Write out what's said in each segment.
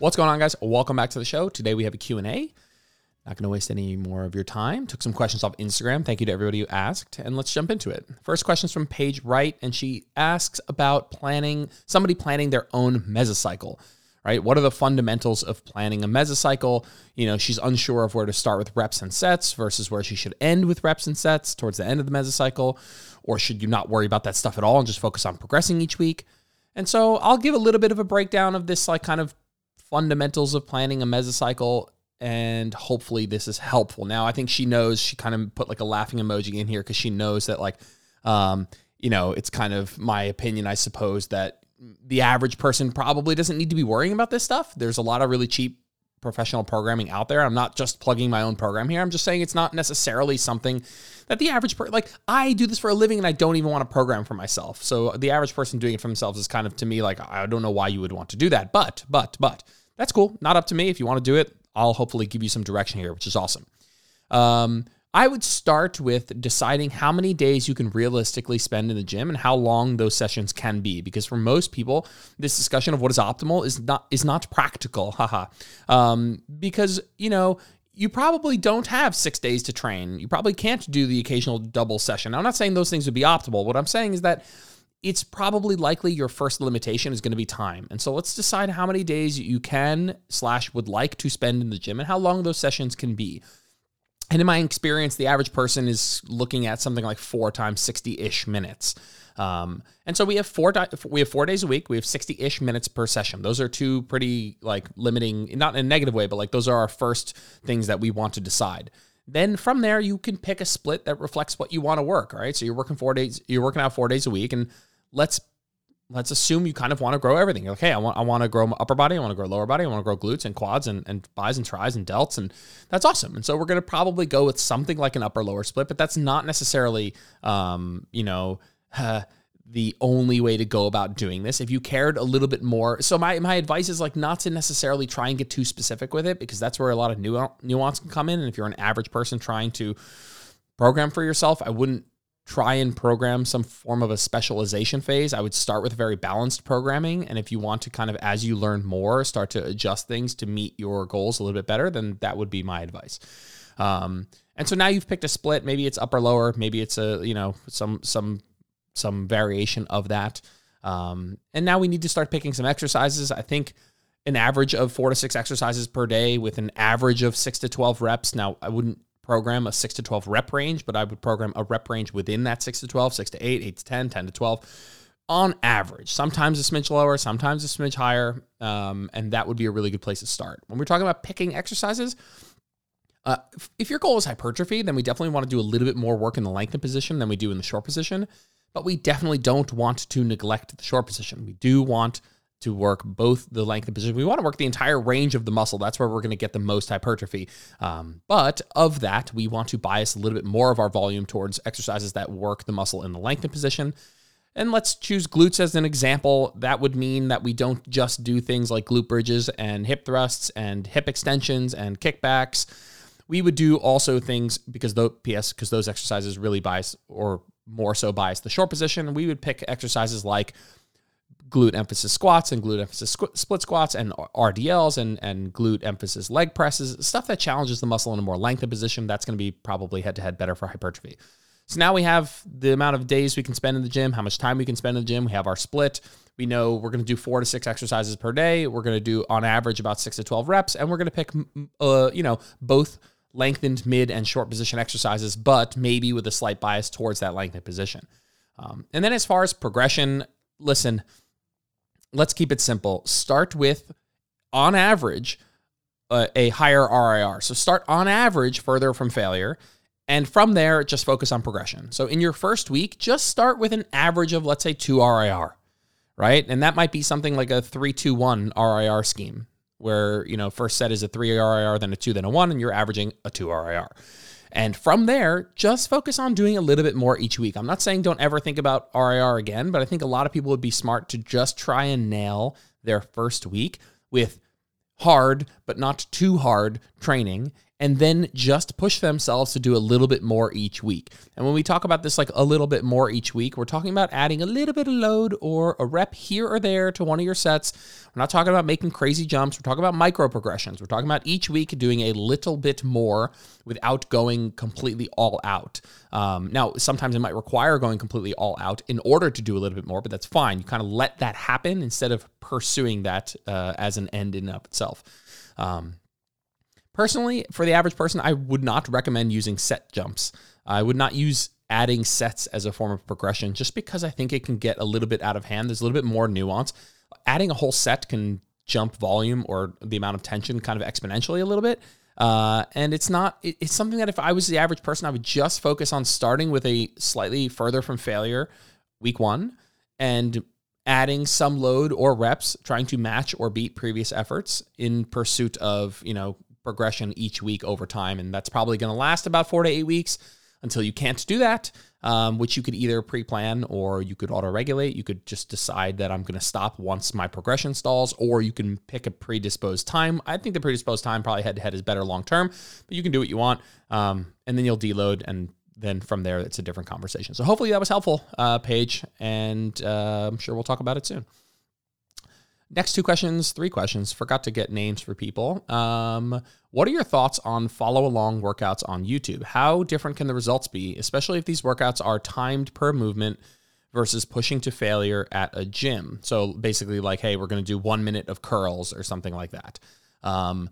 What's going on, guys? Welcome back to the show. Today we have a Q&A. Not going to waste any more of your time. Took some questions off Instagram. Thank you to everybody who asked, and let's jump into it. First question is from Paige Wright, and she asks about planning somebody planning their own mesocycle. Right? What are the fundamentals of planning a mesocycle? You know, she's unsure of where to start with reps and sets versus where she should end with reps and sets towards the end of the mesocycle, or should you not worry about that stuff at all and just focus on progressing each week? And so I'll give a little bit of a breakdown of this like kind of fundamentals of planning a mesocycle and hopefully this is helpful. Now, I think she knows she kind of put like a laughing emoji in here because she knows that like um, you know, it's kind of my opinion, I suppose, that the average person probably doesn't need to be worrying about this stuff. There's a lot of really cheap professional programming out there. I'm not just plugging my own program here. I'm just saying it's not necessarily something that the average person like I do this for a living and I don't even want to program for myself. So the average person doing it for themselves is kind of to me like I don't know why you would want to do that. But but but that's cool. Not up to me. If you want to do it, I'll hopefully give you some direction here, which is awesome. Um, I would start with deciding how many days you can realistically spend in the gym and how long those sessions can be. Because for most people, this discussion of what is optimal is not is not practical. Haha. um, because you know you probably don't have six days to train. You probably can't do the occasional double session. I'm not saying those things would be optimal. What I'm saying is that it's probably likely your first limitation is going to be time. And so let's decide how many days you can slash would like to spend in the gym and how long those sessions can be. And in my experience, the average person is looking at something like four times 60-ish minutes. Um, and so we have four di- we have four days a week. We have 60-ish minutes per session. Those are two pretty like limiting, not in a negative way, but like those are our first things that we want to decide. Then from there, you can pick a split that reflects what you want to work. All right. So you're working four days, you're working out four days a week, and let's let's assume you kind of want to grow everything. You're like, hey, I want I want to grow my upper body, I want to grow lower body, I want to grow glutes and quads and, and bis and tris and delts, and that's awesome. And so we're gonna probably go with something like an upper lower split, but that's not necessarily um, you know, uh, the only way to go about doing this. If you cared a little bit more, so my my advice is like not to necessarily try and get too specific with it because that's where a lot of nuance can come in. And if you're an average person trying to program for yourself, I wouldn't try and program some form of a specialization phase. I would start with very balanced programming. And if you want to kind of, as you learn more, start to adjust things to meet your goals a little bit better, then that would be my advice. Um, and so now you've picked a split. Maybe it's upper lower. Maybe it's a you know some some some variation of that. Um, and now we need to start picking some exercises. I think an average of four to six exercises per day with an average of six to twelve reps. Now I wouldn't program a 6 to 12 rep range, but I would program a rep range within that 6 to 12, 6 to 8, 8 to 10, 10 to 12 on average. Sometimes a smidge lower, sometimes a smidge higher. Um, and that would be a really good place to start. When we're talking about picking exercises, uh, if your goal is hypertrophy, then we definitely want to do a little bit more work in the lengthened position than we do in the short position. But we definitely don't want to neglect the short position. We do want to work both the lengthened position. We want to work the entire range of the muscle. That's where we're going to get the most hypertrophy. Um, but of that, we want to bias a little bit more of our volume towards exercises that work the muscle in the lengthened position. And let's choose glutes as an example. That would mean that we don't just do things like glute bridges and hip thrusts and hip extensions and kickbacks. We would do also things because the PS because those exercises really bias or more so bias the short position. We would pick exercises like glute emphasis squats and glute emphasis squ- split squats and RDLs and, and glute emphasis leg presses, stuff that challenges the muscle in a more lengthened position. That's going to be probably head to head better for hypertrophy. So now we have the amount of days we can spend in the gym, how much time we can spend in the gym. We have our split. We know we're going to do four to six exercises per day. We're going to do on average about six to 12 reps, and we're going to pick, uh, you know, both lengthened mid and short position exercises, but maybe with a slight bias towards that lengthened position. Um, and then as far as progression, listen, let's keep it simple. Start with, on average, uh, a higher RIR. So start on average further from failure. And from there, just focus on progression. So in your first week, just start with an average of, let's say, two RIR, right? And that might be something like a three, two, one RIR scheme where, you know, first set is a three RIR, then a two, then a one, and you're averaging a two RIR. And from there, just focus on doing a little bit more each week. I'm not saying don't ever think about RIR again, but I think a lot of people would be smart to just try and nail their first week with hard, but not too hard training and then just push themselves to do a little bit more each week. And when we talk about this like a little bit more each week, we're talking about adding a little bit of load or a rep here or there to one of your sets. We're not talking about making crazy jumps. We're talking about micro progressions. We're talking about each week doing a little bit more without going completely all out. Um, now, sometimes it might require going completely all out in order to do a little bit more, but that's fine. You kind of let that happen instead of pursuing that uh, as an end in and of itself. Um, Personally, for the average person, I would not recommend using set jumps. I would not use adding sets as a form of progression just because I think it can get a little bit out of hand. There's a little bit more nuance. Adding a whole set can jump volume or the amount of tension kind of exponentially a little bit. Uh, and it's not, it, it's something that if I was the average person, I would just focus on starting with a slightly further from failure week one and adding some load or reps, trying to match or beat previous efforts in pursuit of, you know, progression each week over time. And that's probably going to last about four to eight weeks until you can't do that, um, which you could either pre plan or you could auto regulate. You could just decide that I'm going to stop once my progression stalls, or you can pick a predisposed time. I think the predisposed time probably head to head is better long term, but you can do what you want. Um, and then you'll deload and then from there, it's a different conversation. So hopefully that was helpful, uh, Paige, and uh, I'm sure we'll talk about it soon. Next two questions, three questions. Forgot to get names for people. Um, what are your thoughts on follow along workouts on YouTube? How different can the results be, especially if these workouts are timed per movement versus pushing to failure at a gym? So basically, like, hey, we're going to do one minute of curls or something like that. Um,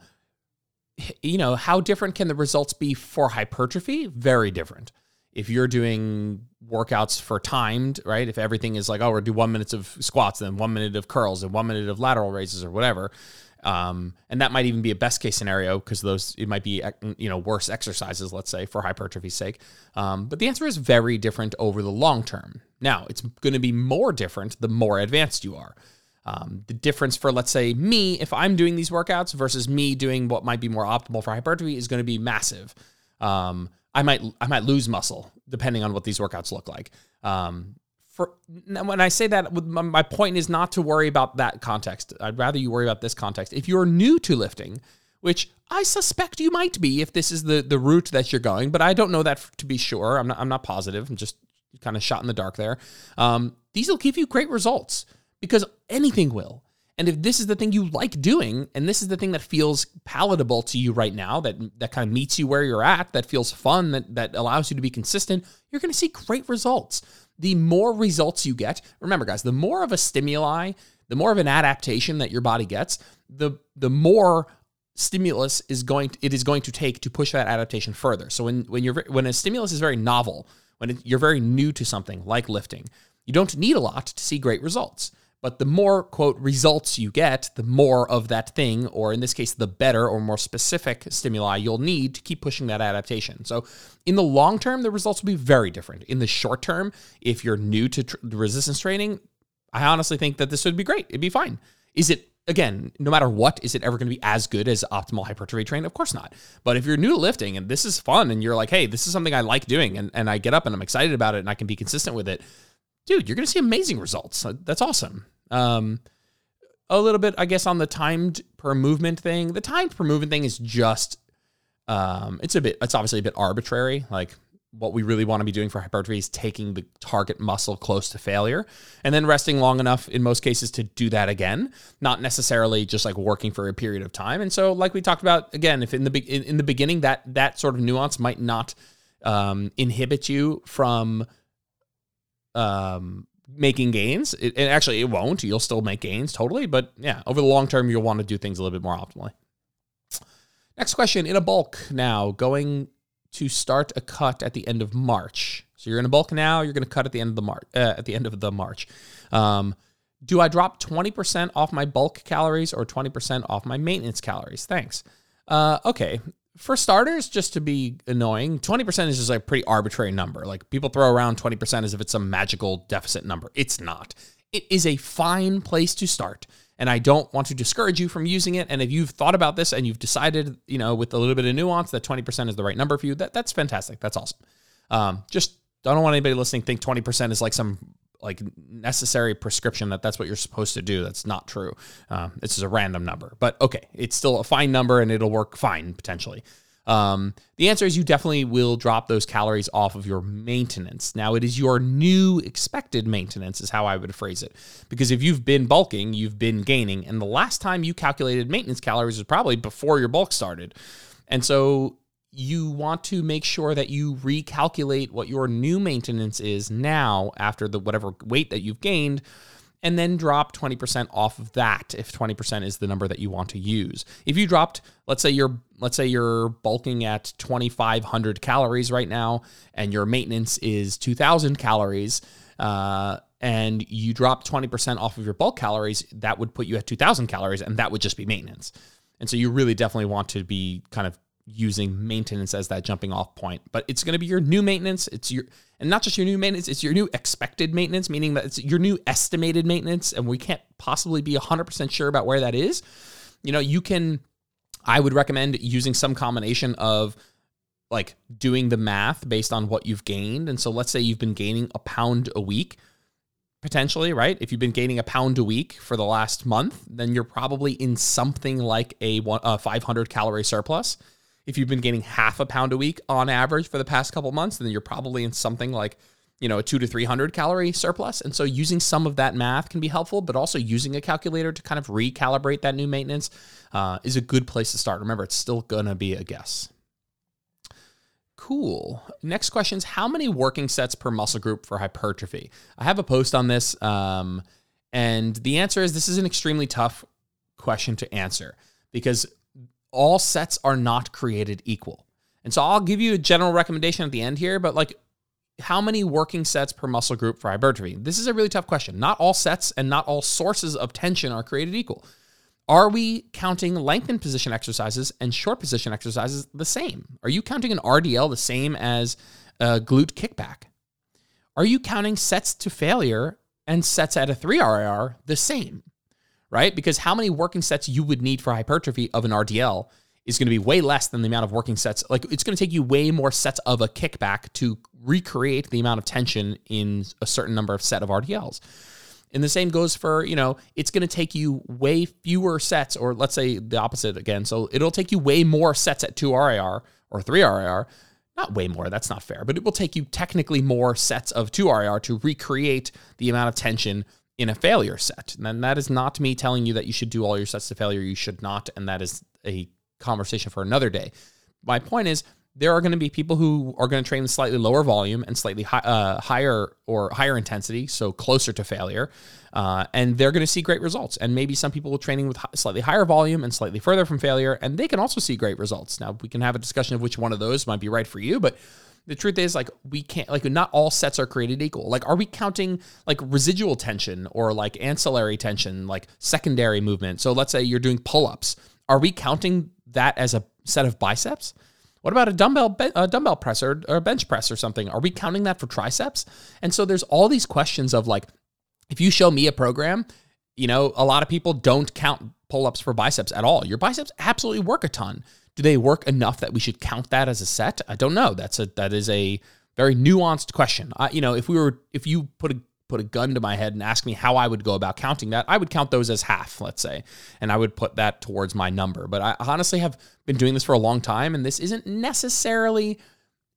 you know, how different can the results be for hypertrophy? Very different if you're doing workouts for timed, right? If everything is like, oh, we're do one minutes of squats, then one minute of curls, and one minute of lateral raises or whatever. Um, and that might even be a best case scenario because those it might be you know worse exercises, let's say for hypertrophy's sake. Um, but the answer is very different over the long term. Now it's going to be more different the more advanced you are. Um, the difference for let's say me, if I'm doing these workouts versus me doing what might be more optimal for hypertrophy, is going to be massive. Um, I might I might lose muscle depending on what these workouts look like. Um, for when I say that, my point is not to worry about that context. I'd rather you worry about this context. If you're new to lifting, which I suspect you might be if this is the the route that you're going, but I don't know that to be sure. I'm not I'm not positive. I'm just kind of shot in the dark there. Um, these will give you great results because anything will. And if this is the thing you like doing, and this is the thing that feels palatable to you right now, that that kind of meets you where you're at, that feels fun, that that allows you to be consistent, you're going to see great results. The more results you get, remember guys, the more of a stimuli, the more of an adaptation that your body gets, the the more stimulus is going to, it is going to take to push that adaptation further. So when when you're when a stimulus is very novel, when it, you're very new to something like lifting, you don't need a lot to see great results. But the more, quote, results you get, the more of that thing, or in this case, the better or more specific stimuli you'll need to keep pushing that adaptation. So, in the long term, the results will be very different. In the short term, if you're new to tr- resistance training, I honestly think that this would be great. It'd be fine. Is it, again, no matter what, is it ever going to be as good as optimal hypertrophy training? Of course not. But if you're new to lifting and this is fun and you're like, hey, this is something I like doing and, and I get up and I'm excited about it and I can be consistent with it, dude, you're going to see amazing results. That's awesome. Um, a little bit, I guess, on the timed per movement thing. The timed per movement thing is just, um, it's a bit, it's obviously a bit arbitrary. Like what we really want to be doing for hypertrophy is taking the target muscle close to failure and then resting long enough in most cases to do that again, not necessarily just like working for a period of time. And so, like we talked about again, if in the in, in the beginning that that sort of nuance might not um, inhibit you from um, making gains. It, and actually, it won't. You'll still make gains totally. But yeah, over the long term, you'll want to do things a little bit more optimally. Next question in a bulk now, going to start a cut at the end of March. So you're in a bulk now. You're going to cut at the end of the March. Uh, at the end of the March. Um, do I drop 20% off my bulk calories or 20% off my maintenance calories? Thanks. Uh, okay for starters, just to be annoying, 20% is just a pretty arbitrary number. Like people throw around 20% as if it's a magical deficit number. It's not. It is a fine place to start. And I don't want to discourage you from using it. And if you've thought about this and you've decided, you know, with a little bit of nuance that 20% is the right number for you, that, that's fantastic. That's awesome. Um, just I don't want anybody listening think 20% is like some like necessary prescription that that's what you're supposed to do. That's not true. Um, it's just a random number, but okay, it's still a fine number and it'll work fine potentially. Um, the answer is you definitely will drop those calories off of your maintenance. Now, it is your new expected maintenance, is how I would phrase it. Because if you've been bulking, you've been gaining. And the last time you calculated maintenance calories was probably before your bulk started. And so you want to make sure that you recalculate what your new maintenance is now after the whatever weight that you've gained and then drop 20% off of that if 20% is the number that you want to use. If you dropped, let's say you're let's say you're bulking at 2500 calories right now and your maintenance is 2000 calories uh, and you drop 20% off of your bulk calories, that would put you at 2000 calories and that would just be maintenance. And so you really definitely want to be kind of using maintenance as that jumping off point. But it's going to be your new maintenance. It's your and not just your new maintenance, it's your new expected maintenance, meaning that it's your new estimated maintenance and we can't possibly be 100% sure about where that is. You know, you can I would recommend using some combination of like doing the math based on what you've gained. And so let's say you've been gaining a pound a week potentially, right? If you've been gaining a pound a week for the last month, then you're probably in something like a, a 500 calorie surplus if you've been gaining half a pound a week on average for the past couple months, then you're probably in something like you know a two to three hundred calorie surplus. And so using some of that math can be helpful, but also using a calculator to kind of recalibrate that new maintenance uh, is a good place to start. Remember, it's still gonna be a guess. Cool. Next question is how many working sets per muscle group for hypertrophy? I have a post on this, um, and the answer is this is an extremely tough question to answer because all sets are not created equal. And so I'll give you a general recommendation at the end here, but like how many working sets per muscle group for hypertrophy? This is a really tough question. Not all sets and not all sources of tension are created equal. Are we counting lengthened position exercises and short position exercises the same? Are you counting an RDL the same as a glute kickback? Are you counting sets to failure and sets at a 3 RIR the same? Right? Because how many working sets you would need for hypertrophy of an RDL is going to be way less than the amount of working sets. Like it's going to take you way more sets of a kickback to recreate the amount of tension in a certain number of set of RDLs. And the same goes for, you know, it's going to take you way fewer sets, or let's say the opposite again. So it'll take you way more sets at 2 RIR or 3 RIR. Not way more, that's not fair, but it will take you technically more sets of 2 RIR to recreate the amount of tension in a failure set. And that is not me telling you that you should do all your sets to failure. You should not. And that is a conversation for another day. My point is, there are going to be people who are going to train slightly lower volume and slightly high, uh, higher or higher intensity, so closer to failure, uh, and they're going to see great results. And maybe some people training with slightly higher volume and slightly further from failure, and they can also see great results. Now we can have a discussion of which one of those might be right for you, but the truth is like we can't like not all sets are created equal. Like are we counting like residual tension or like ancillary tension like secondary movement? So let's say you're doing pull-ups. Are we counting that as a set of biceps? What about a dumbbell a dumbbell press or, or bench press or something? Are we counting that for triceps? And so there's all these questions of like if you show me a program you know a lot of people don't count pull-ups for biceps at all. Your biceps absolutely work a ton do they work enough that we should count that as a set? I don't know. That's a that is a very nuanced question. I, you know, if we were if you put a put a gun to my head and ask me how I would go about counting that, I would count those as half, let's say, and I would put that towards my number. But I honestly have been doing this for a long time, and this isn't necessarily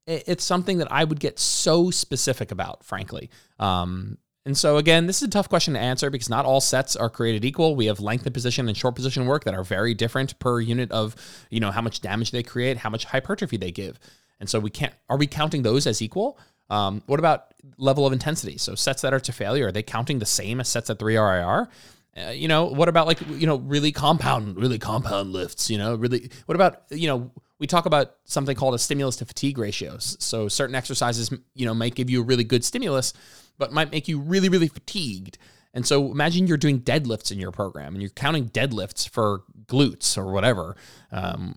it's something that I would get so specific about, frankly. Um, and so again, this is a tough question to answer because not all sets are created equal. We have lengthened position and short position work that are very different per unit of, you know, how much damage they create, how much hypertrophy they give. And so we can't are we counting those as equal? Um, what about level of intensity? So sets that are to failure, are they counting the same as sets at 3 RIR? Uh, you know, what about like, you know, really compound, really compound lifts, you know, really, what about, you know, we talk about something called a stimulus to fatigue ratios. So certain exercises, you know, might give you a really good stimulus, but might make you really, really fatigued. And so imagine you're doing deadlifts in your program and you're counting deadlifts for glutes or whatever. Um,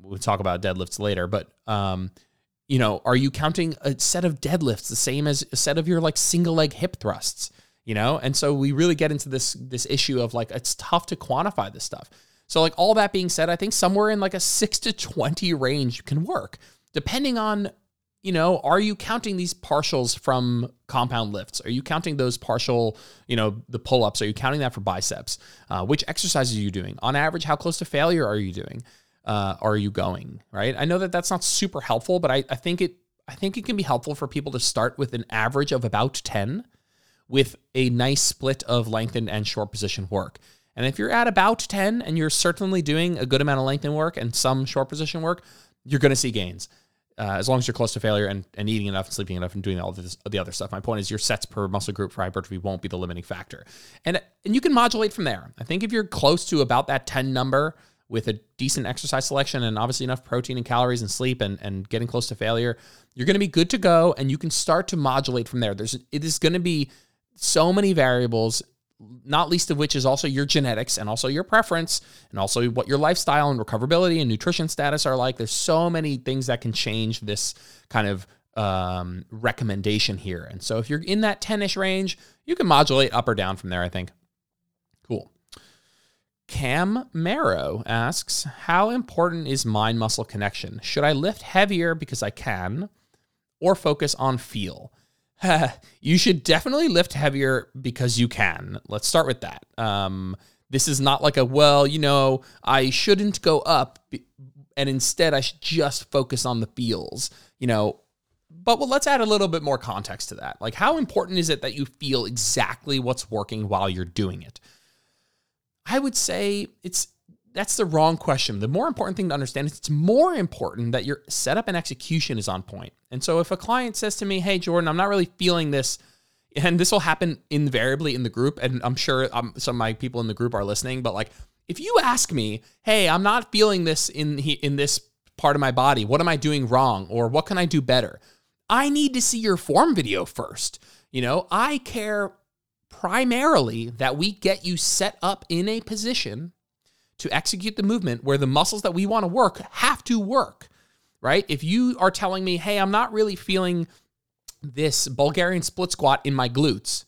we'll talk about deadlifts later, but um, you know, are you counting a set of deadlifts the same as a set of your like single leg hip thrusts? You know, and so we really get into this this issue of like it's tough to quantify this stuff. So like all that being said, I think somewhere in like a six to twenty range can work, depending on you know, are you counting these partials from compound lifts? Are you counting those partial, you know, the pull ups? Are you counting that for biceps? Uh, which exercises are you doing? On average, how close to failure are you doing? uh, are you going? Right. I know that that's not super helpful, but I, I think it I think it can be helpful for people to start with an average of about 10 with a nice split of lengthened and short position work. And if you're at about 10 and you're certainly doing a good amount of lengthened work and some short position work, you're going to see gains. Uh, as long as you're close to failure and, and eating enough and sleeping enough and doing all this, the other stuff. My point is your sets per muscle group for hypertrophy won't be the limiting factor. And, and you can modulate from there. I think if you're close to about that 10 number with a decent exercise selection and obviously enough protein and calories and sleep and, and getting close to failure, you're going to be good to go and you can start to modulate from there. There's it is going to be so many variables not least of which is also your genetics and also your preference and also what your lifestyle and recoverability and nutrition status are like. There's so many things that can change this kind of um, recommendation here. And so if you're in that 10 ish range, you can modulate up or down from there, I think. Cool. Cam Marrow asks, How important is mind muscle connection? Should I lift heavier because I can or focus on feel? you should definitely lift heavier because you can. Let's start with that. Um, this is not like a, well, you know, I shouldn't go up and instead I should just focus on the feels, you know. But well, let's add a little bit more context to that. Like, how important is it that you feel exactly what's working while you're doing it? I would say it's that's the wrong question. The more important thing to understand is it's more important that your setup and execution is on point. And so if a client says to me, "Hey Jordan, I'm not really feeling this," and this will happen invariably in the group, and I'm sure um, some of my people in the group are listening, but like if you ask me, "Hey, I'm not feeling this in in this part of my body. What am I doing wrong or what can I do better?" I need to see your form video first. You know, I care primarily that we get you set up in a position to execute the movement where the muscles that we want to work have to work, right? If you are telling me, hey, I'm not really feeling this Bulgarian split squat in my glutes,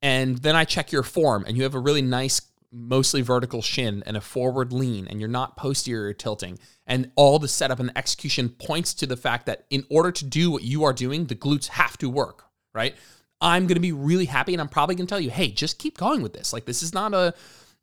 and then I check your form and you have a really nice, mostly vertical shin and a forward lean, and you're not posterior tilting, and all the setup and the execution points to the fact that in order to do what you are doing, the glutes have to work, right? I'm going to be really happy and I'm probably going to tell you, hey, just keep going with this. Like, this is not a,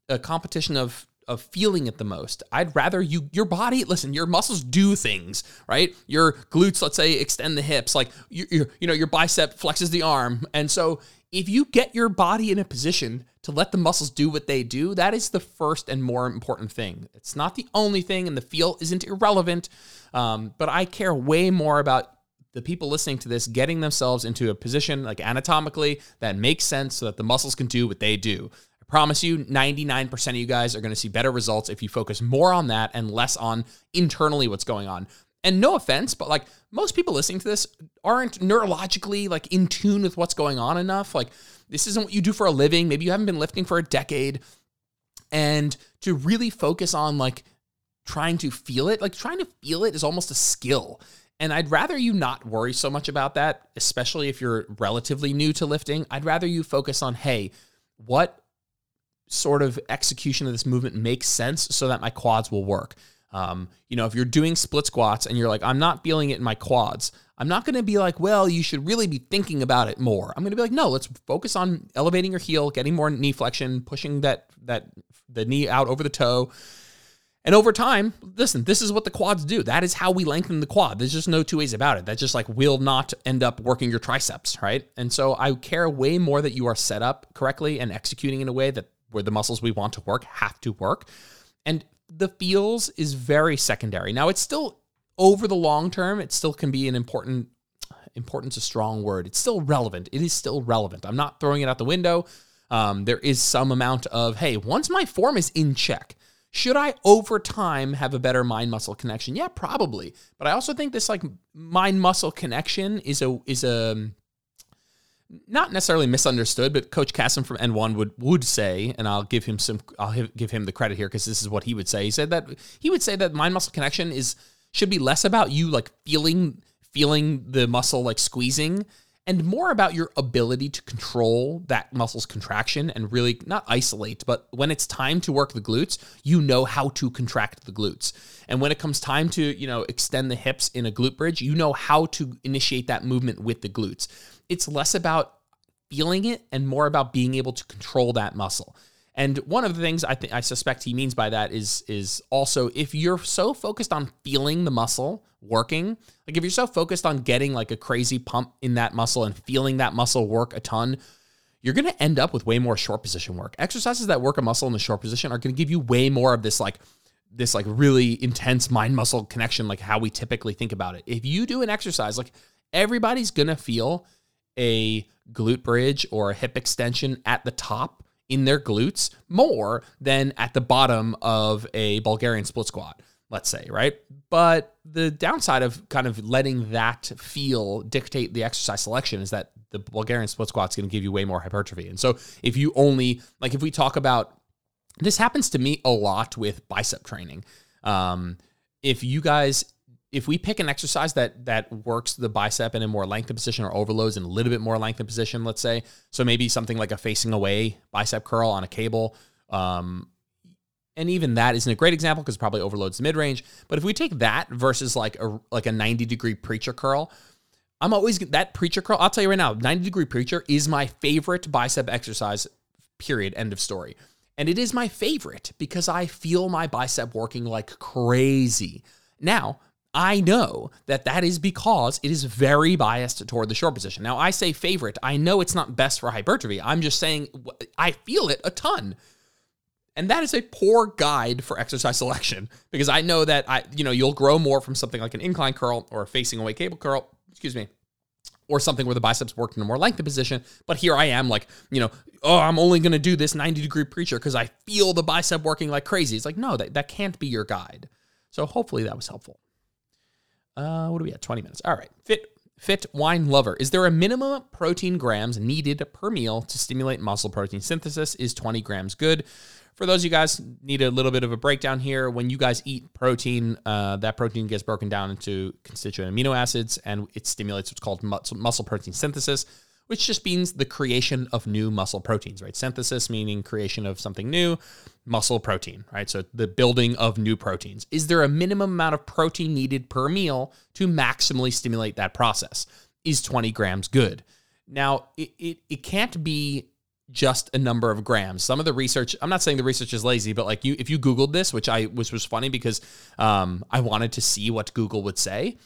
a competition of of feeling it the most. I'd rather you your body listen, your muscles do things, right? Your glutes let's say extend the hips, like you you, know your bicep flexes the arm. And so if you get your body in a position to let the muscles do what they do, that is the first and more important thing. It's not the only thing, and the feel isn't irrelevant. Um, but I care way more about the people listening to this getting themselves into a position, like anatomically, that makes sense so that the muscles can do what they do promise you 99% of you guys are going to see better results if you focus more on that and less on internally what's going on. And no offense, but like most people listening to this aren't neurologically like in tune with what's going on enough. Like this isn't what you do for a living. Maybe you haven't been lifting for a decade. And to really focus on like trying to feel it, like trying to feel it is almost a skill. And I'd rather you not worry so much about that, especially if you're relatively new to lifting. I'd rather you focus on, hey, what sort of execution of this movement makes sense so that my quads will work. Um, you know, if you're doing split squats and you're like, I'm not feeling it in my quads, I'm not going to be like, well, you should really be thinking about it more. I'm going to be like, no, let's focus on elevating your heel, getting more knee flexion, pushing that that the knee out over the toe. And over time, listen, this is what the quads do. That is how we lengthen the quad. There's just no two ways about it. That just like will not end up working your triceps, right? And so I care way more that you are set up correctly and executing in a way that where the muscles we want to work have to work. And the feels is very secondary. Now it's still over the long term, it still can be an important importance a strong word. It's still relevant. It is still relevant. I'm not throwing it out the window. Um, there is some amount of, hey, once my form is in check, should I over time have a better mind muscle connection? Yeah, probably. But I also think this like mind muscle connection is a is a not necessarily misunderstood, but Coach Kassem from N1 would would say, and I'll give him some, I'll give him the credit here because this is what he would say. He said that he would say that mind muscle connection is should be less about you like feeling feeling the muscle like squeezing and more about your ability to control that muscle's contraction and really not isolate, but when it's time to work the glutes, you know how to contract the glutes. And when it comes time to, you know, extend the hips in a glute bridge, you know how to initiate that movement with the glutes. It's less about feeling it and more about being able to control that muscle. And one of the things I think I suspect he means by that is is also if you're so focused on feeling the muscle working, like if you're so focused on getting like a crazy pump in that muscle and feeling that muscle work a ton, you're going to end up with way more short position work. Exercises that work a muscle in the short position are going to give you way more of this like this like really intense mind muscle connection like how we typically think about it. If you do an exercise like everybody's going to feel a glute bridge or a hip extension at the top in their glutes more than at the bottom of a Bulgarian split squat, let's say, right? But the downside of kind of letting that feel dictate the exercise selection is that the Bulgarian split squat is going to give you way more hypertrophy. And so if you only, like if we talk about, this happens to me a lot with bicep training. Um, if you guys if we pick an exercise that that works the bicep in a more lengthened position or overloads in a little bit more lengthened position, let's say, so maybe something like a facing away bicep curl on a cable, um, and even that isn't a great example because it probably overloads the mid range. But if we take that versus like a like a ninety degree preacher curl, I'm always that preacher curl. I'll tell you right now, ninety degree preacher is my favorite bicep exercise. Period. End of story. And it is my favorite because I feel my bicep working like crazy. Now, I know that that is because it is very biased toward the short position. Now, I say favorite. I know it's not best for hypertrophy. I'm just saying I feel it a ton. And that is a poor guide for exercise selection because I know that I, you know, you'll grow more from something like an incline curl or a facing away cable curl, excuse me, or something where the biceps work in a more lengthened position. But here I am, like, you know, oh, I'm only going to do this 90 degree preacher because I feel the bicep working like crazy. It's like, no, that, that can't be your guide. So hopefully that was helpful. Uh, what are we at? 20 minutes. All right. Fit Fit wine lover. Is there a minimum protein grams needed per meal to stimulate muscle protein synthesis? Is 20 grams good? For those of you guys need a little bit of a breakdown here. When you guys eat protein, uh, that protein gets broken down into constituent amino acids, and it stimulates what's called muscle protein synthesis which just means the creation of new muscle proteins, right? Synthesis meaning creation of something new, muscle protein, right? So the building of new proteins. Is there a minimum amount of protein needed per meal to maximally stimulate that process? Is 20 grams good? Now, it, it, it can't be just a number of grams. Some of the research, I'm not saying the research is lazy, but like you, if you Googled this, which I, which was funny because um, I wanted to see what Google would say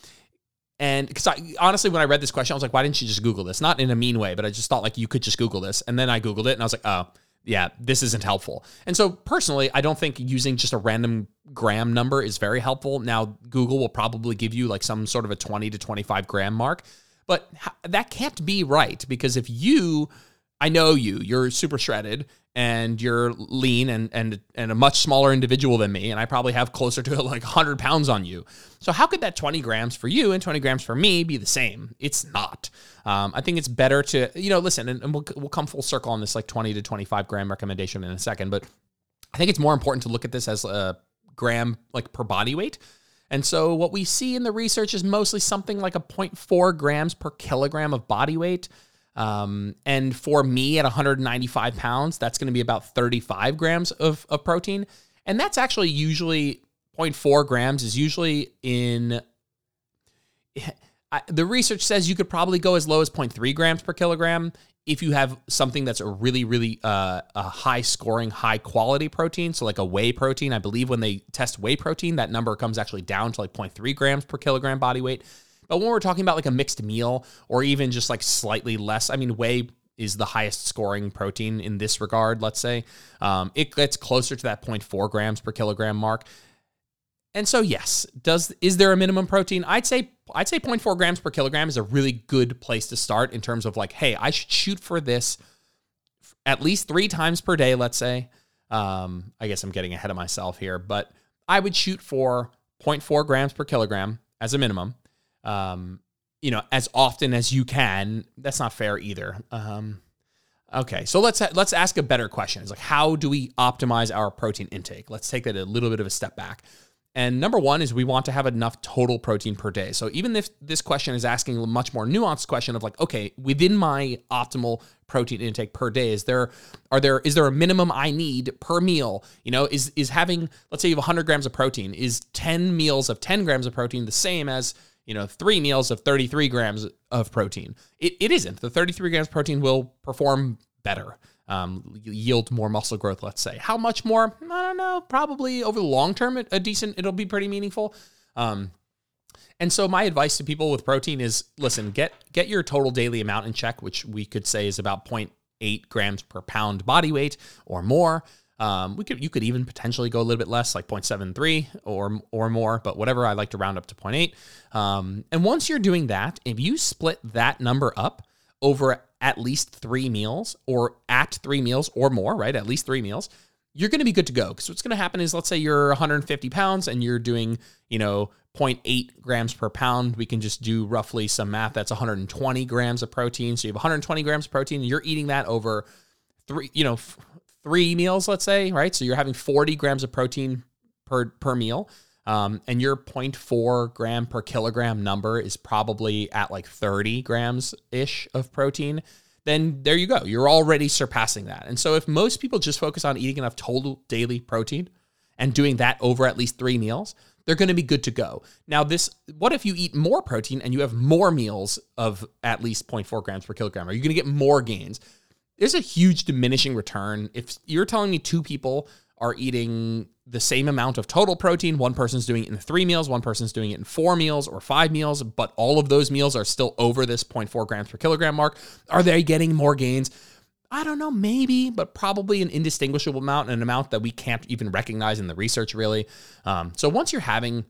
and because I honestly, when I read this question, I was like, why didn't you just Google this? Not in a mean way, but I just thought like you could just Google this. And then I Googled it and I was like, oh, yeah, this isn't helpful. And so personally, I don't think using just a random gram number is very helpful. Now, Google will probably give you like some sort of a 20 to 25 gram mark, but that can't be right because if you, I know you, you're super shredded and you're lean and and and a much smaller individual than me, and I probably have closer to like 100 pounds on you. So how could that 20 grams for you and 20 grams for me be the same? It's not. Um, I think it's better to you know listen, and, and we'll we'll come full circle on this like 20 to 25 gram recommendation in a second, but I think it's more important to look at this as a gram like per body weight. And so what we see in the research is mostly something like a 0.4 grams per kilogram of body weight. Um, and for me at 195 pounds, that's going to be about 35 grams of, of protein. And that's actually usually 0.4 grams is usually in. I, the research says you could probably go as low as 0.3 grams per kilogram if you have something that's a really, really uh, a high scoring, high quality protein. So, like a whey protein, I believe when they test whey protein, that number comes actually down to like 0.3 grams per kilogram body weight. But when we're talking about like a mixed meal or even just like slightly less, I mean, whey is the highest scoring protein in this regard, let's say. Um, it gets closer to that 0.4 grams per kilogram mark. And so yes, does is there a minimum protein? I'd say I'd say 0.4 grams per kilogram is a really good place to start in terms of like, hey, I should shoot for this at least three times per day, let's say. Um, I guess I'm getting ahead of myself here, but I would shoot for 0.4 grams per kilogram as a minimum um, you know, as often as you can. That's not fair either. Um, okay, so let's let's ask a better question. It's like, how do we optimize our protein intake? Let's take that a little bit of a step back. And number one is we want to have enough total protein per day. So even if this question is asking a much more nuanced question of like, okay, within my optimal protein intake per day, is there are there is there a minimum I need per meal? You know, is is having let's say you have 100 grams of protein, is 10 meals of 10 grams of protein the same as you know, three meals of 33 grams of protein. It, it isn't. The 33 grams of protein will perform better, um, yield more muscle growth. Let's say how much more? I don't know. Probably over the long term, a decent. It'll be pretty meaningful. Um, and so my advice to people with protein is listen, get get your total daily amount in check, which we could say is about 0.8 grams per pound body weight or more. Um, we could you could even potentially go a little bit less, like 0.73 or or more, but whatever. I like to round up to 0.8. Um, and once you're doing that, if you split that number up over at least three meals or at three meals or more, right? At least three meals, you're going to be good to go. Because what's going to happen is, let's say you're 150 pounds and you're doing, you know, 0.8 grams per pound. We can just do roughly some math. That's 120 grams of protein. So you have 120 grams of protein. You're eating that over three, you know, f- three meals, let's say, right? So you're having 40 grams of protein per per meal. Um, and your 0.4 gram per kilogram number is probably at like 30 grams ish of protein then there you go. You're already surpassing that. And so if most people just focus on eating enough total daily protein and doing that over at least three meals, they're going to be good to go. Now, this, what if you eat more protein and you have more meals of at least 0.4 grams per kilogram? Are you going to get more gains? There's a huge diminishing return. If you're telling me two people are eating the same amount of total protein. One person's doing it in three meals, one person's doing it in four meals or five meals, but all of those meals are still over this 0.4 grams per kilogram mark. Are they getting more gains? I don't know, maybe, but probably an indistinguishable amount, an amount that we can't even recognize in the research, really. Um, so once you're having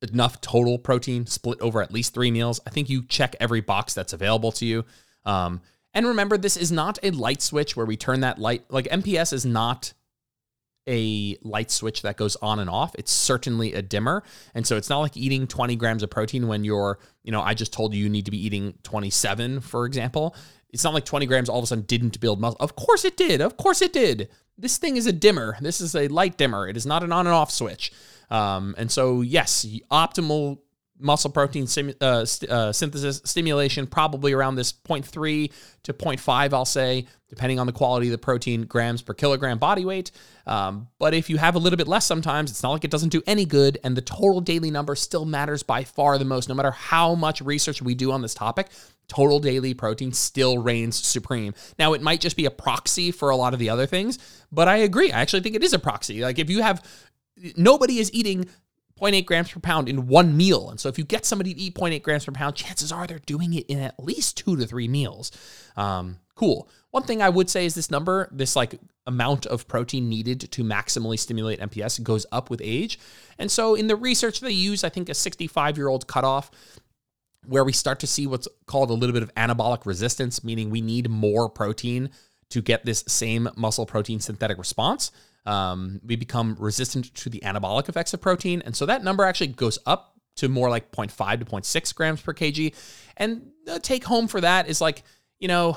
enough total protein split over at least three meals, I think you check every box that's available to you. Um, and remember, this is not a light switch where we turn that light, like MPS is not a light switch that goes on and off. It's certainly a dimmer. And so it's not like eating 20 grams of protein when you're, you know, I just told you you need to be eating 27, for example. It's not like 20 grams all of a sudden didn't build muscle. Of course it did. Of course it did. This thing is a dimmer. This is a light dimmer. It is not an on and off switch. Um, and so, yes, optimal muscle protein sim, uh, st- uh, synthesis stimulation probably around this 0.3 to 0.5 i'll say depending on the quality of the protein grams per kilogram body weight. Um, but if you have a little bit less sometimes it's not like it doesn't do any good and the total daily number still matters by far the most. No matter how much research we do on this topic total daily protein still reigns supreme. Now it might just be a proxy for a lot of the other things but i agree. I actually think it is a proxy. Like if you have nobody is eating 0.8 grams per pound in one meal. And so if you get somebody to eat 0.8 grams per pound, chances are they're doing it in at least two to three meals. Um, cool. One thing I would say is this number, this like amount of protein needed to maximally stimulate MPS goes up with age. And so in the research they use, I think a 65 year old cutoff where we start to see what's called a little bit of anabolic resistance, meaning we need more protein to get this same muscle protein synthetic response um, we become resistant to the anabolic effects of protein. And so that number actually goes up to more like 0.5 to 0.6 grams per kg. And the take home for that is like, you know,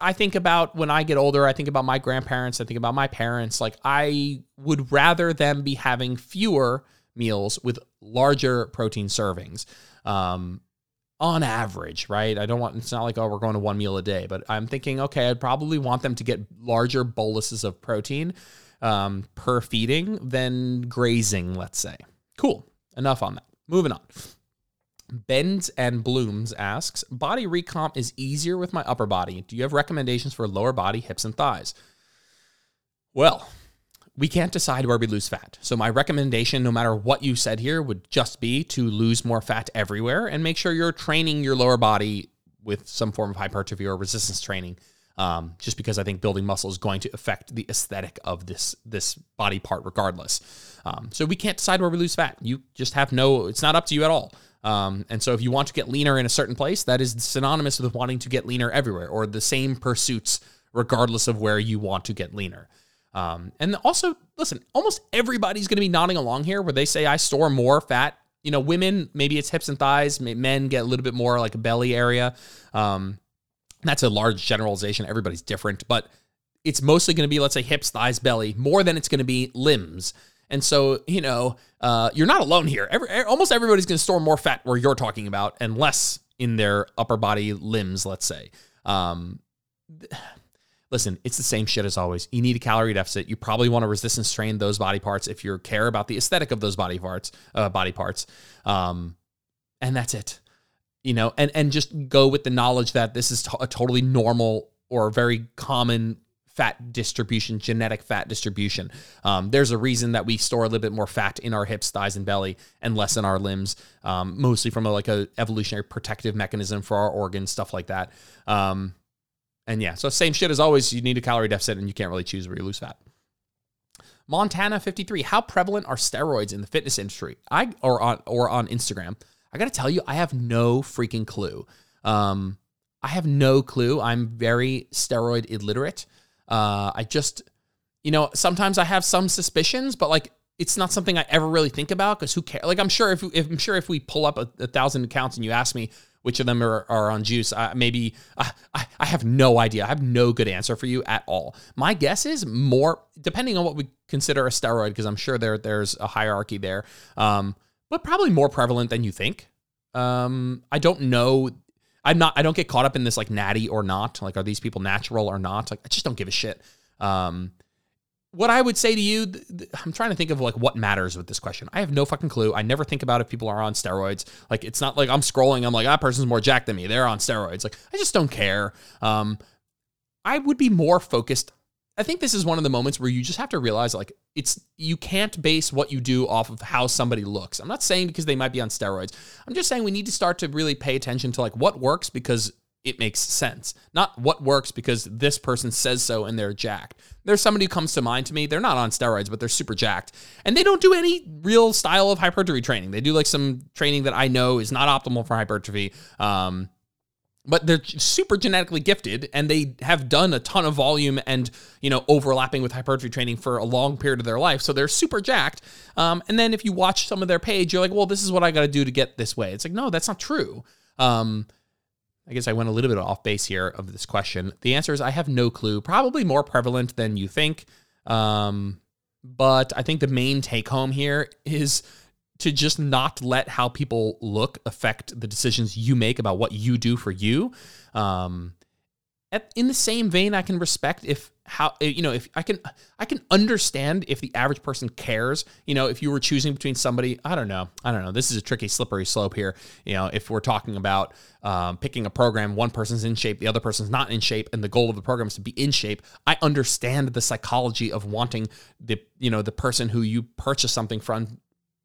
I think about when I get older, I think about my grandparents, I think about my parents. Like, I would rather them be having fewer meals with larger protein servings. Um, on average, right? I don't want it's not like oh we're going to one meal a day, but I'm thinking okay, I'd probably want them to get larger boluses of protein um, per feeding than grazing, let's say. Cool. Enough on that. Moving on. Bends and Blooms asks, body recomp is easier with my upper body. Do you have recommendations for lower body, hips, and thighs? Well, we can't decide where we lose fat. So, my recommendation, no matter what you said here, would just be to lose more fat everywhere and make sure you're training your lower body with some form of hypertrophy or resistance training um, just because I think building muscle is going to affect the aesthetic of this this body part regardless. Um, so we can't decide where we lose fat. You just have no. It's not up to you at all. Um, and so if you want to get leaner in a certain place, that is synonymous with wanting to get leaner everywhere, or the same pursuits regardless of where you want to get leaner. Um, and also, listen, almost everybody's going to be nodding along here where they say I store more fat. You know, women maybe it's hips and thighs. Men get a little bit more like a belly area. That's a large generalization. Everybody's different, but it's mostly going to be, let's say, hips, thighs, belly, more than it's going to be limbs. And so, you know, uh, you're not alone here. Every, almost everybody's going to store more fat where you're talking about and less in their upper body limbs, let's say. Um, listen, it's the same shit as always. You need a calorie deficit. You probably want to resistance train those body parts if you care about the aesthetic of those body parts, uh, body parts. Um, and that's it you know, and and just go with the knowledge that this is a totally normal or very common fat distribution, genetic fat distribution. Um, there's a reason that we store a little bit more fat in our hips, thighs, and belly, and less in our limbs, um, mostly from a, like a evolutionary protective mechanism for our organs, stuff like that. Um, and yeah, so same shit as always. You need a calorie deficit, and you can't really choose where you lose fat. Montana 53. How prevalent are steroids in the fitness industry? I or on or on Instagram. I got to tell you, I have no freaking clue. Um, I have no clue. I'm very steroid illiterate. Uh, I just, you know, sometimes I have some suspicions, but like it's not something I ever really think about because who cares? Like I'm sure if, if I'm sure if we pull up a, a, thousand accounts and you ask me which of them are, are on juice, uh, maybe I, I have no idea. I have no good answer for you at all. My guess is more depending on what we consider a steroid because I'm sure there there's a hierarchy there, um, but probably more prevalent than you think. Um, I don't know I'm not. I don't get caught up in this like natty or not. Like, are these people natural or not? Like, I just don't give a shit. Um, what I would say to you, th- th- I'm trying to think of like what matters with this question. I have no fucking clue. I never think about if people are on steroids. Like, it's not like I'm scrolling. I'm like, that person's more jacked than me. They're on steroids. Like, I just don't care. Um, I would be more focused I think this is one of the moments where you just have to realize like it's you can't base what you do off of how somebody looks. I'm not saying because they might be on steroids. I'm just saying we need to start to really pay attention to like what works because it makes sense. Not what works because this person says so and they're jacked. There's somebody who comes to mind to me. They're not on steroids, but they're super jacked. And they don't do any real style of hypertrophy training. They do like some training that I know is not optimal for hypertrophy. Um, but they're super genetically gifted and they have done a ton of volume and you know overlapping with hypertrophy training for a long period of their life. So they're super jacked. Um, and then if you watch some of their page you're like well this is what i got to do to get this way. It's like no that's not true. Um, i guess i went a little bit off base here of this question. The answer is i have no clue. Probably more prevalent than you think. Um, but i think the main take home here is to just not let how people look affect the decisions you make about what you do for you. Um, at, in the same vein, I can respect if how you know if I can I can understand if the average person cares. You know, if you were choosing between somebody, I don't know, I don't know. This is a tricky, slippery slope here. You know, if we're talking about um, picking a program, one person's in shape, the other person's not in shape, and the goal of the program is to be in shape. I understand the psychology of wanting the you know the person who you purchase something from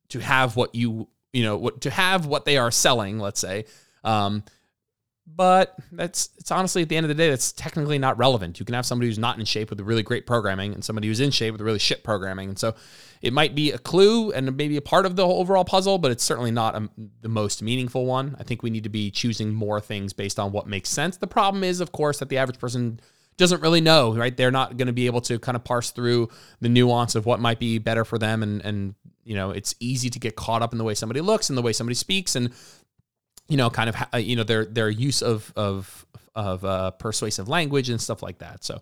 to have what you you know what to have what they are selling let's say um, but that's it's honestly at the end of the day that's technically not relevant you can have somebody who's not in shape with really great programming and somebody who's in shape with really shit programming and so it might be a clue and maybe a part of the overall puzzle but it's certainly not a, the most meaningful one i think we need to be choosing more things based on what makes sense the problem is of course that the average person doesn't really know, right? They're not going to be able to kind of parse through the nuance of what might be better for them. And, and, you know, it's easy to get caught up in the way somebody looks and the way somebody speaks and, you know, kind of, you know, their, their use of, of, of uh, persuasive language and stuff like that. So,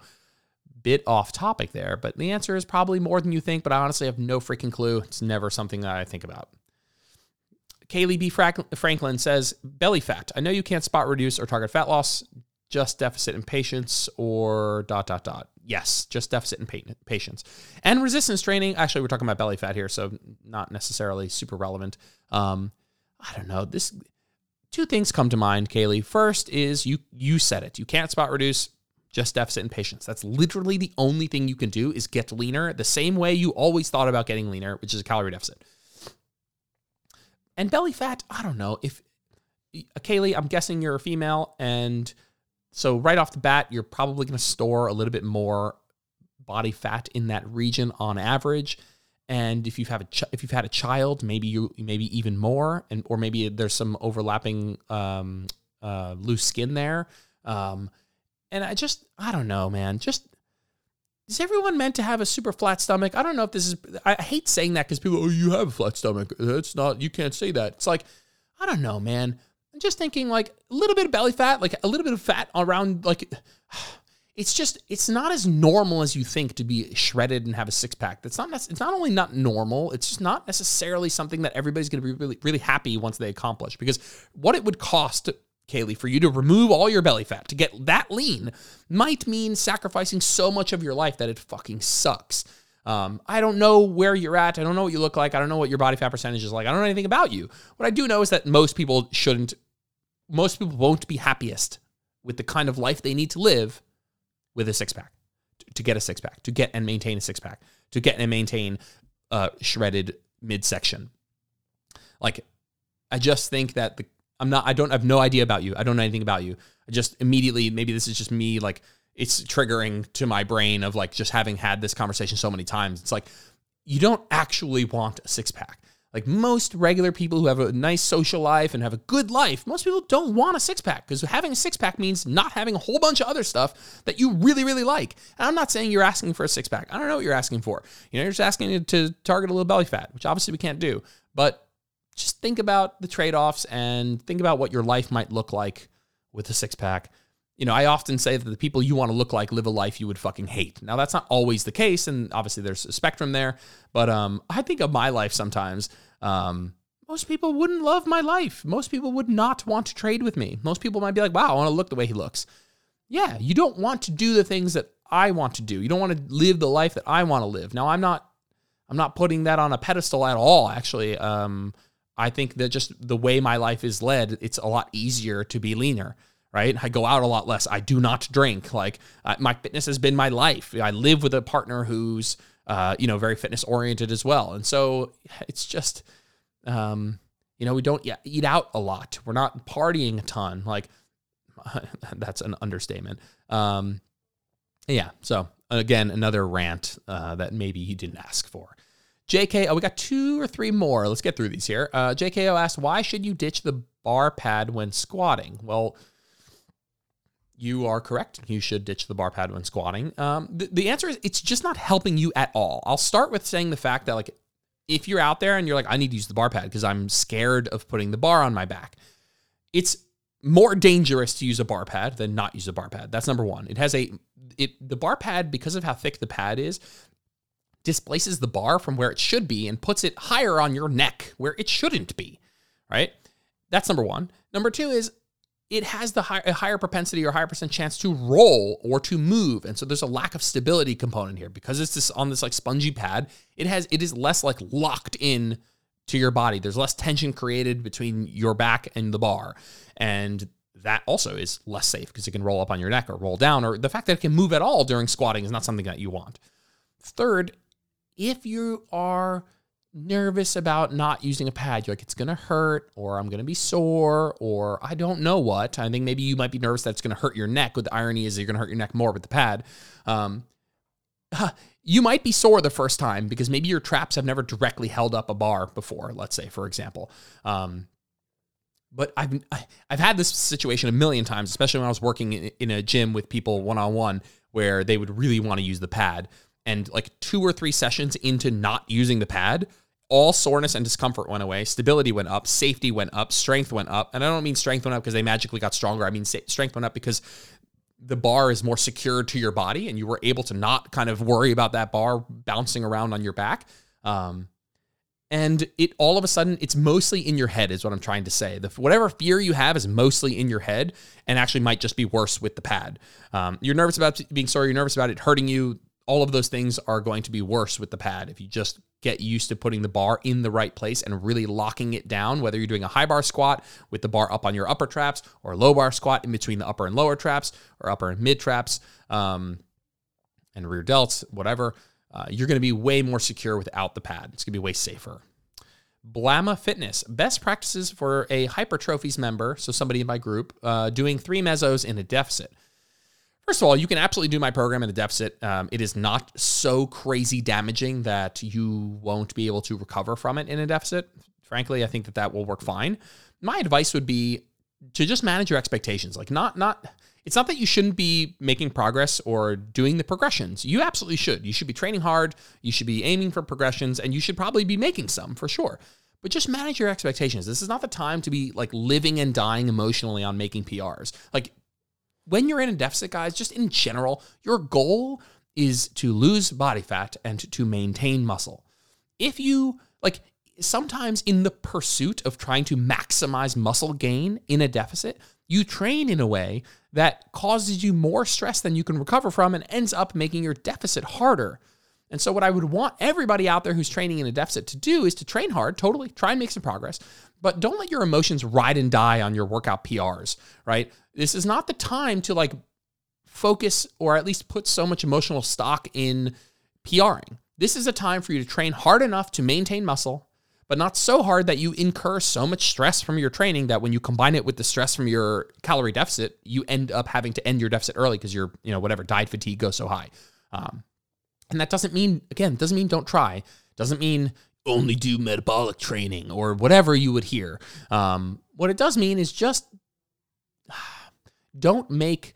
bit off topic there, but the answer is probably more than you think, but I honestly have no freaking clue. It's never something that I think about. Kaylee B. Franklin says, belly fat. I know you can't spot reduce or target fat loss just deficit in patience or dot dot dot. Yes, just deficit in patience. And resistance training, actually we're talking about belly fat here, so not necessarily super relevant. Um, I don't know. This two things come to mind, Kaylee. First is you you said it. You can't spot reduce just deficit and patience. That's literally the only thing you can do is get leaner the same way you always thought about getting leaner, which is a calorie deficit. And belly fat, I don't know. If Kaylee, I'm guessing you're a female and so right off the bat, you're probably going to store a little bit more body fat in that region on average. And if you've have a ch- if you've had a child, maybe you maybe even more, and or maybe there's some overlapping um, uh, loose skin there. Um, and I just I don't know, man. Just is everyone meant to have a super flat stomach? I don't know if this is. I hate saying that because people, oh, you have a flat stomach. That's not. You can't say that. It's like I don't know, man. I'm just thinking like a little bit of belly fat, like a little bit of fat around like it's just it's not as normal as you think to be shredded and have a six pack. That's not it's not only not normal, it's just not necessarily something that everybody's going to be really really happy once they accomplish because what it would cost Kaylee, for you to remove all your belly fat to get that lean might mean sacrificing so much of your life that it fucking sucks. Um, I don't know where you're at. I don't know what you look like. I don't know what your body fat percentage is like. I don't know anything about you. What I do know is that most people shouldn't most people won't be happiest with the kind of life they need to live with a six pack, to get a six pack, to get and maintain a six pack, to get and maintain a shredded midsection. Like, I just think that the I'm not. I don't I have no idea about you. I don't know anything about you. I just immediately maybe this is just me like it's triggering to my brain of like just having had this conversation so many times. It's like you don't actually want a six pack. Like most regular people who have a nice social life and have a good life, most people don't want a six pack because having a six pack means not having a whole bunch of other stuff that you really, really like. And I'm not saying you're asking for a six pack. I don't know what you're asking for. You know, you're just asking to target a little belly fat, which obviously we can't do. But just think about the trade offs and think about what your life might look like with a six pack you know, I often say that the people you want to look like live a life you would fucking hate. Now that's not always the case, and obviously there's a spectrum there. But um, I think of my life sometimes. Um, most people wouldn't love my life. Most people would not want to trade with me. Most people might be like, "Wow, I want to look the way he looks." Yeah, you don't want to do the things that I want to do. You don't want to live the life that I want to live. Now I'm not. I'm not putting that on a pedestal at all. Actually, um, I think that just the way my life is led, it's a lot easier to be leaner right? I go out a lot less. I do not drink. Like uh, my fitness has been my life. I live with a partner who's, uh, you know, very fitness oriented as well. And so it's just, um, you know, we don't eat out a lot. We're not partying a ton. Like that's an understatement. Um, yeah. So again, another rant uh, that maybe he didn't ask for. JK, oh, we got two or three more. Let's get through these here. Uh, JKO asked, why should you ditch the bar pad when squatting? Well, you are correct. You should ditch the bar pad when squatting. Um, the, the answer is it's just not helping you at all. I'll start with saying the fact that, like, if you're out there and you're like, I need to use the bar pad because I'm scared of putting the bar on my back, it's more dangerous to use a bar pad than not use a bar pad. That's number one. It has a, it, the bar pad, because of how thick the pad is, displaces the bar from where it should be and puts it higher on your neck where it shouldn't be, right? That's number one. Number two is it has the high, a higher propensity or higher percent chance to roll or to move. And so there's a lack of stability component here because it's this on this like spongy pad. It has it is less like locked in to your body. There's less tension created between your back and the bar. And that also is less safe because it can roll up on your neck or roll down, or the fact that it can move at all during squatting is not something that you want. Third, if you are nervous about not using a pad. You're like, it's going to hurt, or I'm going to be sore, or I don't know what. I think maybe you might be nervous that it's going to hurt your neck. But the irony is you're going to hurt your neck more with the pad. Um, you might be sore the first time because maybe your traps have never directly held up a bar before, let's say, for example. Um, but I've I've had this situation a million times, especially when I was working in a gym with people one on one, where they would really want to use the pad, and like two or three sessions into not using the pad, all soreness and discomfort went away. Stability went up. Safety went up. Strength went up. And I don't mean strength went up because they magically got stronger. I mean strength went up because the bar is more secured to your body and you were able to not kind of worry about that bar bouncing around on your back. Um, and it all of a sudden it's mostly in your head is what i'm trying to say the, whatever fear you have is mostly in your head and actually might just be worse with the pad um, you're nervous about being sore you're nervous about it hurting you all of those things are going to be worse with the pad if you just get used to putting the bar in the right place and really locking it down, whether you're doing a high bar squat with the bar up on your upper traps or low bar squat in between the upper and lower traps or upper and mid traps um, and rear delts, whatever. Uh, you're going to be way more secure without the pad. It's going to be way safer. Blama Fitness, best practices for a hypertrophies member, so somebody in my group, uh, doing three mesos in a deficit. First of all, you can absolutely do my program in a deficit. Um, it is not so crazy damaging that you won't be able to recover from it in a deficit. Frankly, I think that that will work fine. My advice would be to just manage your expectations. Like, not, not, it's not that you shouldn't be making progress or doing the progressions. You absolutely should. You should be training hard. You should be aiming for progressions and you should probably be making some for sure. But just manage your expectations. This is not the time to be like living and dying emotionally on making PRs. Like, when you're in a deficit, guys, just in general, your goal is to lose body fat and to maintain muscle. If you like, sometimes in the pursuit of trying to maximize muscle gain in a deficit, you train in a way that causes you more stress than you can recover from and ends up making your deficit harder. And so, what I would want everybody out there who's training in a deficit to do is to train hard, totally, try and make some progress, but don't let your emotions ride and die on your workout PRs, right? This is not the time to like focus or at least put so much emotional stock in PRing. This is a time for you to train hard enough to maintain muscle, but not so hard that you incur so much stress from your training that when you combine it with the stress from your calorie deficit, you end up having to end your deficit early because your, you know, whatever diet fatigue goes so high. Um, and that doesn't mean, again, doesn't mean don't try. Doesn't mean only do metabolic training or whatever you would hear. Um, what it does mean is just don't make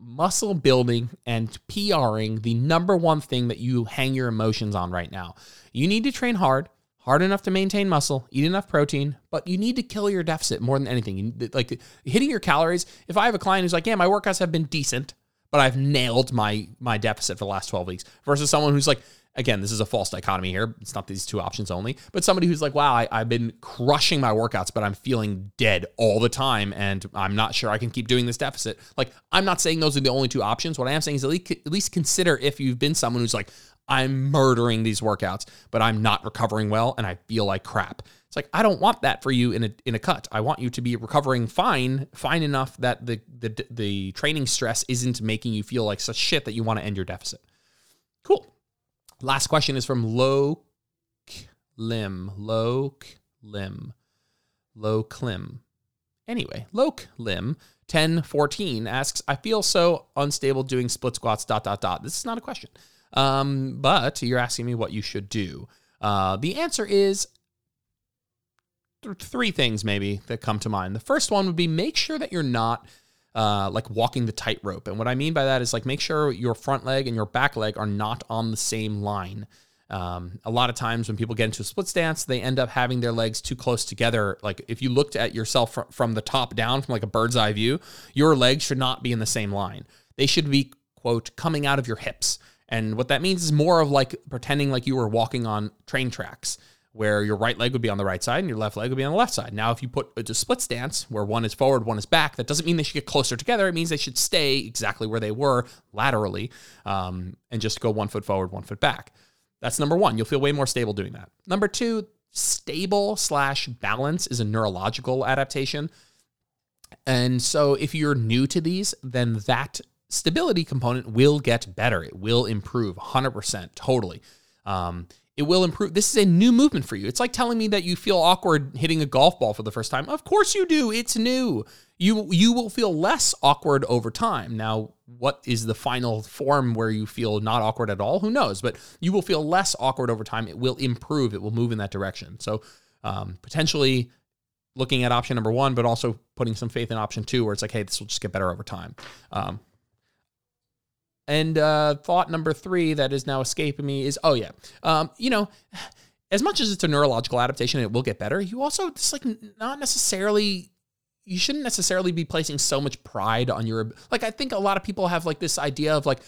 muscle building and PRing the number one thing that you hang your emotions on right now. You need to train hard, hard enough to maintain muscle, eat enough protein, but you need to kill your deficit more than anything. Like hitting your calories. If I have a client who's like, "Yeah, my workouts have been decent, but I've nailed my my deficit for the last 12 weeks," versus someone who's like, again, this is a false dichotomy here. It's not these two options only, but somebody who's like, wow, I, have been crushing my workouts, but I'm feeling dead all the time. And I'm not sure I can keep doing this deficit. Like, I'm not saying those are the only two options. What I am saying is at least, at least consider if you've been someone who's like, I'm murdering these workouts, but I'm not recovering well and I feel like crap. It's like I don't want that for you in a in a cut. I want you to be recovering fine, fine enough that the the the training stress isn't making you feel like such shit that you want to end your deficit. Cool. Last question is from Low Lim. Low Lim. Low Klim. Anyway, Loke Lim 1014 asks, I feel so unstable doing split squats, dot, dot, dot. This is not a question. Um, but you're asking me what you should do. Uh, the answer is th- three things maybe that come to mind. The first one would be make sure that you're not uh, like walking the tightrope. And what I mean by that is like make sure your front leg and your back leg are not on the same line. Um, a lot of times when people get into a split stance, they end up having their legs too close together. Like if you looked at yourself fr- from the top down, from like a bird's eye view, your legs should not be in the same line. They should be, quote, coming out of your hips. And what that means is more of like pretending like you were walking on train tracks where your right leg would be on the right side and your left leg would be on the left side. Now, if you put a split stance where one is forward, one is back, that doesn't mean they should get closer together. It means they should stay exactly where they were laterally um, and just go one foot forward, one foot back. That's number one. You'll feel way more stable doing that. Number two, stable slash balance is a neurological adaptation. And so if you're new to these, then that stability component will get better. It will improve 100%, totally. Um, it will improve. This is a new movement for you. It's like telling me that you feel awkward hitting a golf ball for the first time. Of course you do. It's new. You you will feel less awkward over time. Now, what is the final form where you feel not awkward at all? Who knows? But you will feel less awkward over time. It will improve. It will move in that direction. So um, potentially looking at option number one, but also putting some faith in option two, where it's like, hey, this will just get better over time. Um, and uh, thought number three that is now escaping me is, oh yeah, um, you know, as much as it's a neurological adaptation, it will get better. You also it's like not necessarily. You shouldn't necessarily be placing so much pride on your like. I think a lot of people have like this idea of like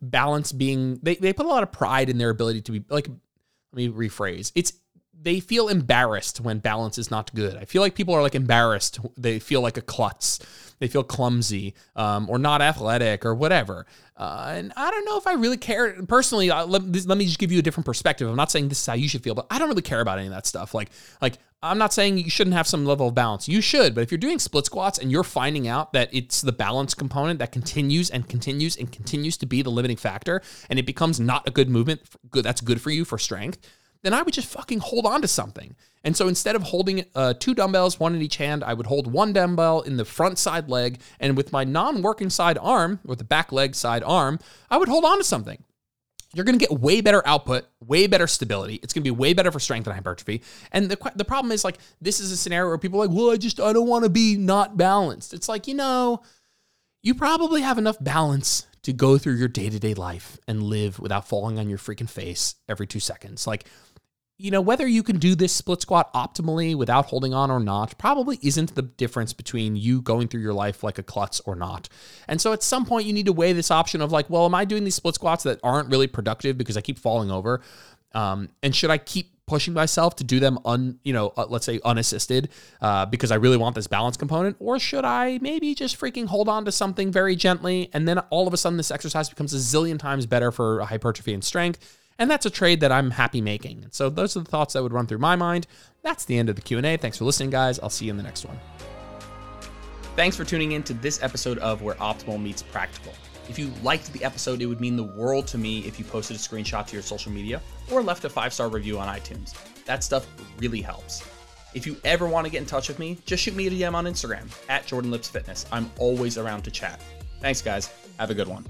balance being they they put a lot of pride in their ability to be like. Let me rephrase. It's they feel embarrassed when balance is not good. I feel like people are like embarrassed. They feel like a klutz. They feel clumsy um, or not athletic or whatever. Uh, and I don't know if I really care personally. Uh, let, let, me just give you a different perspective. I'm not saying this is how you should feel, but I don't really care about any of that stuff. Like, like I'm not saying you shouldn't have some level of balance. You should, but if you're doing split squats and you're finding out that it's the balance component that continues and continues and continues to be the limiting factor, and it becomes not a good movement, good that's good for you for strength then I would just fucking hold on to something. And so instead of holding uh, two dumbbells, one in each hand, I would hold one dumbbell in the front side leg. And with my non working side arm, with the back leg side arm, I would hold on to something. You're going to get way better output, way better stability. It's going to be way better for strength and hypertrophy. And the, the problem is like, this is a scenario where people are like, well, I just, I don't want to be not balanced. It's like, you know, you probably have enough balance to go through your day to day life and live without falling on your freaking face every two seconds. Like, you know, whether you can do this split squat optimally without holding on or not probably isn't the difference between you going through your life like a klutz or not. And so at some point, you need to weigh this option of like, well, am I doing these split squats that aren't really productive because I keep falling over? Um, and should I keep pushing myself to do them un, you know, uh, let's say unassisted, uh, because I really want this balance component, or should I maybe just freaking hold on to something very gently, and then all of a sudden this exercise becomes a zillion times better for hypertrophy and strength, and that's a trade that I'm happy making. So those are the thoughts that would run through my mind. That's the end of the Q&A. Thanks for listening, guys. I'll see you in the next one. Thanks for tuning in to this episode of Where Optimal Meets Practical. If you liked the episode, it would mean the world to me if you posted a screenshot to your social media or left a five star review on iTunes. That stuff really helps. If you ever want to get in touch with me, just shoot me a DM on Instagram at Jordan Lips Fitness. I'm always around to chat. Thanks, guys. Have a good one.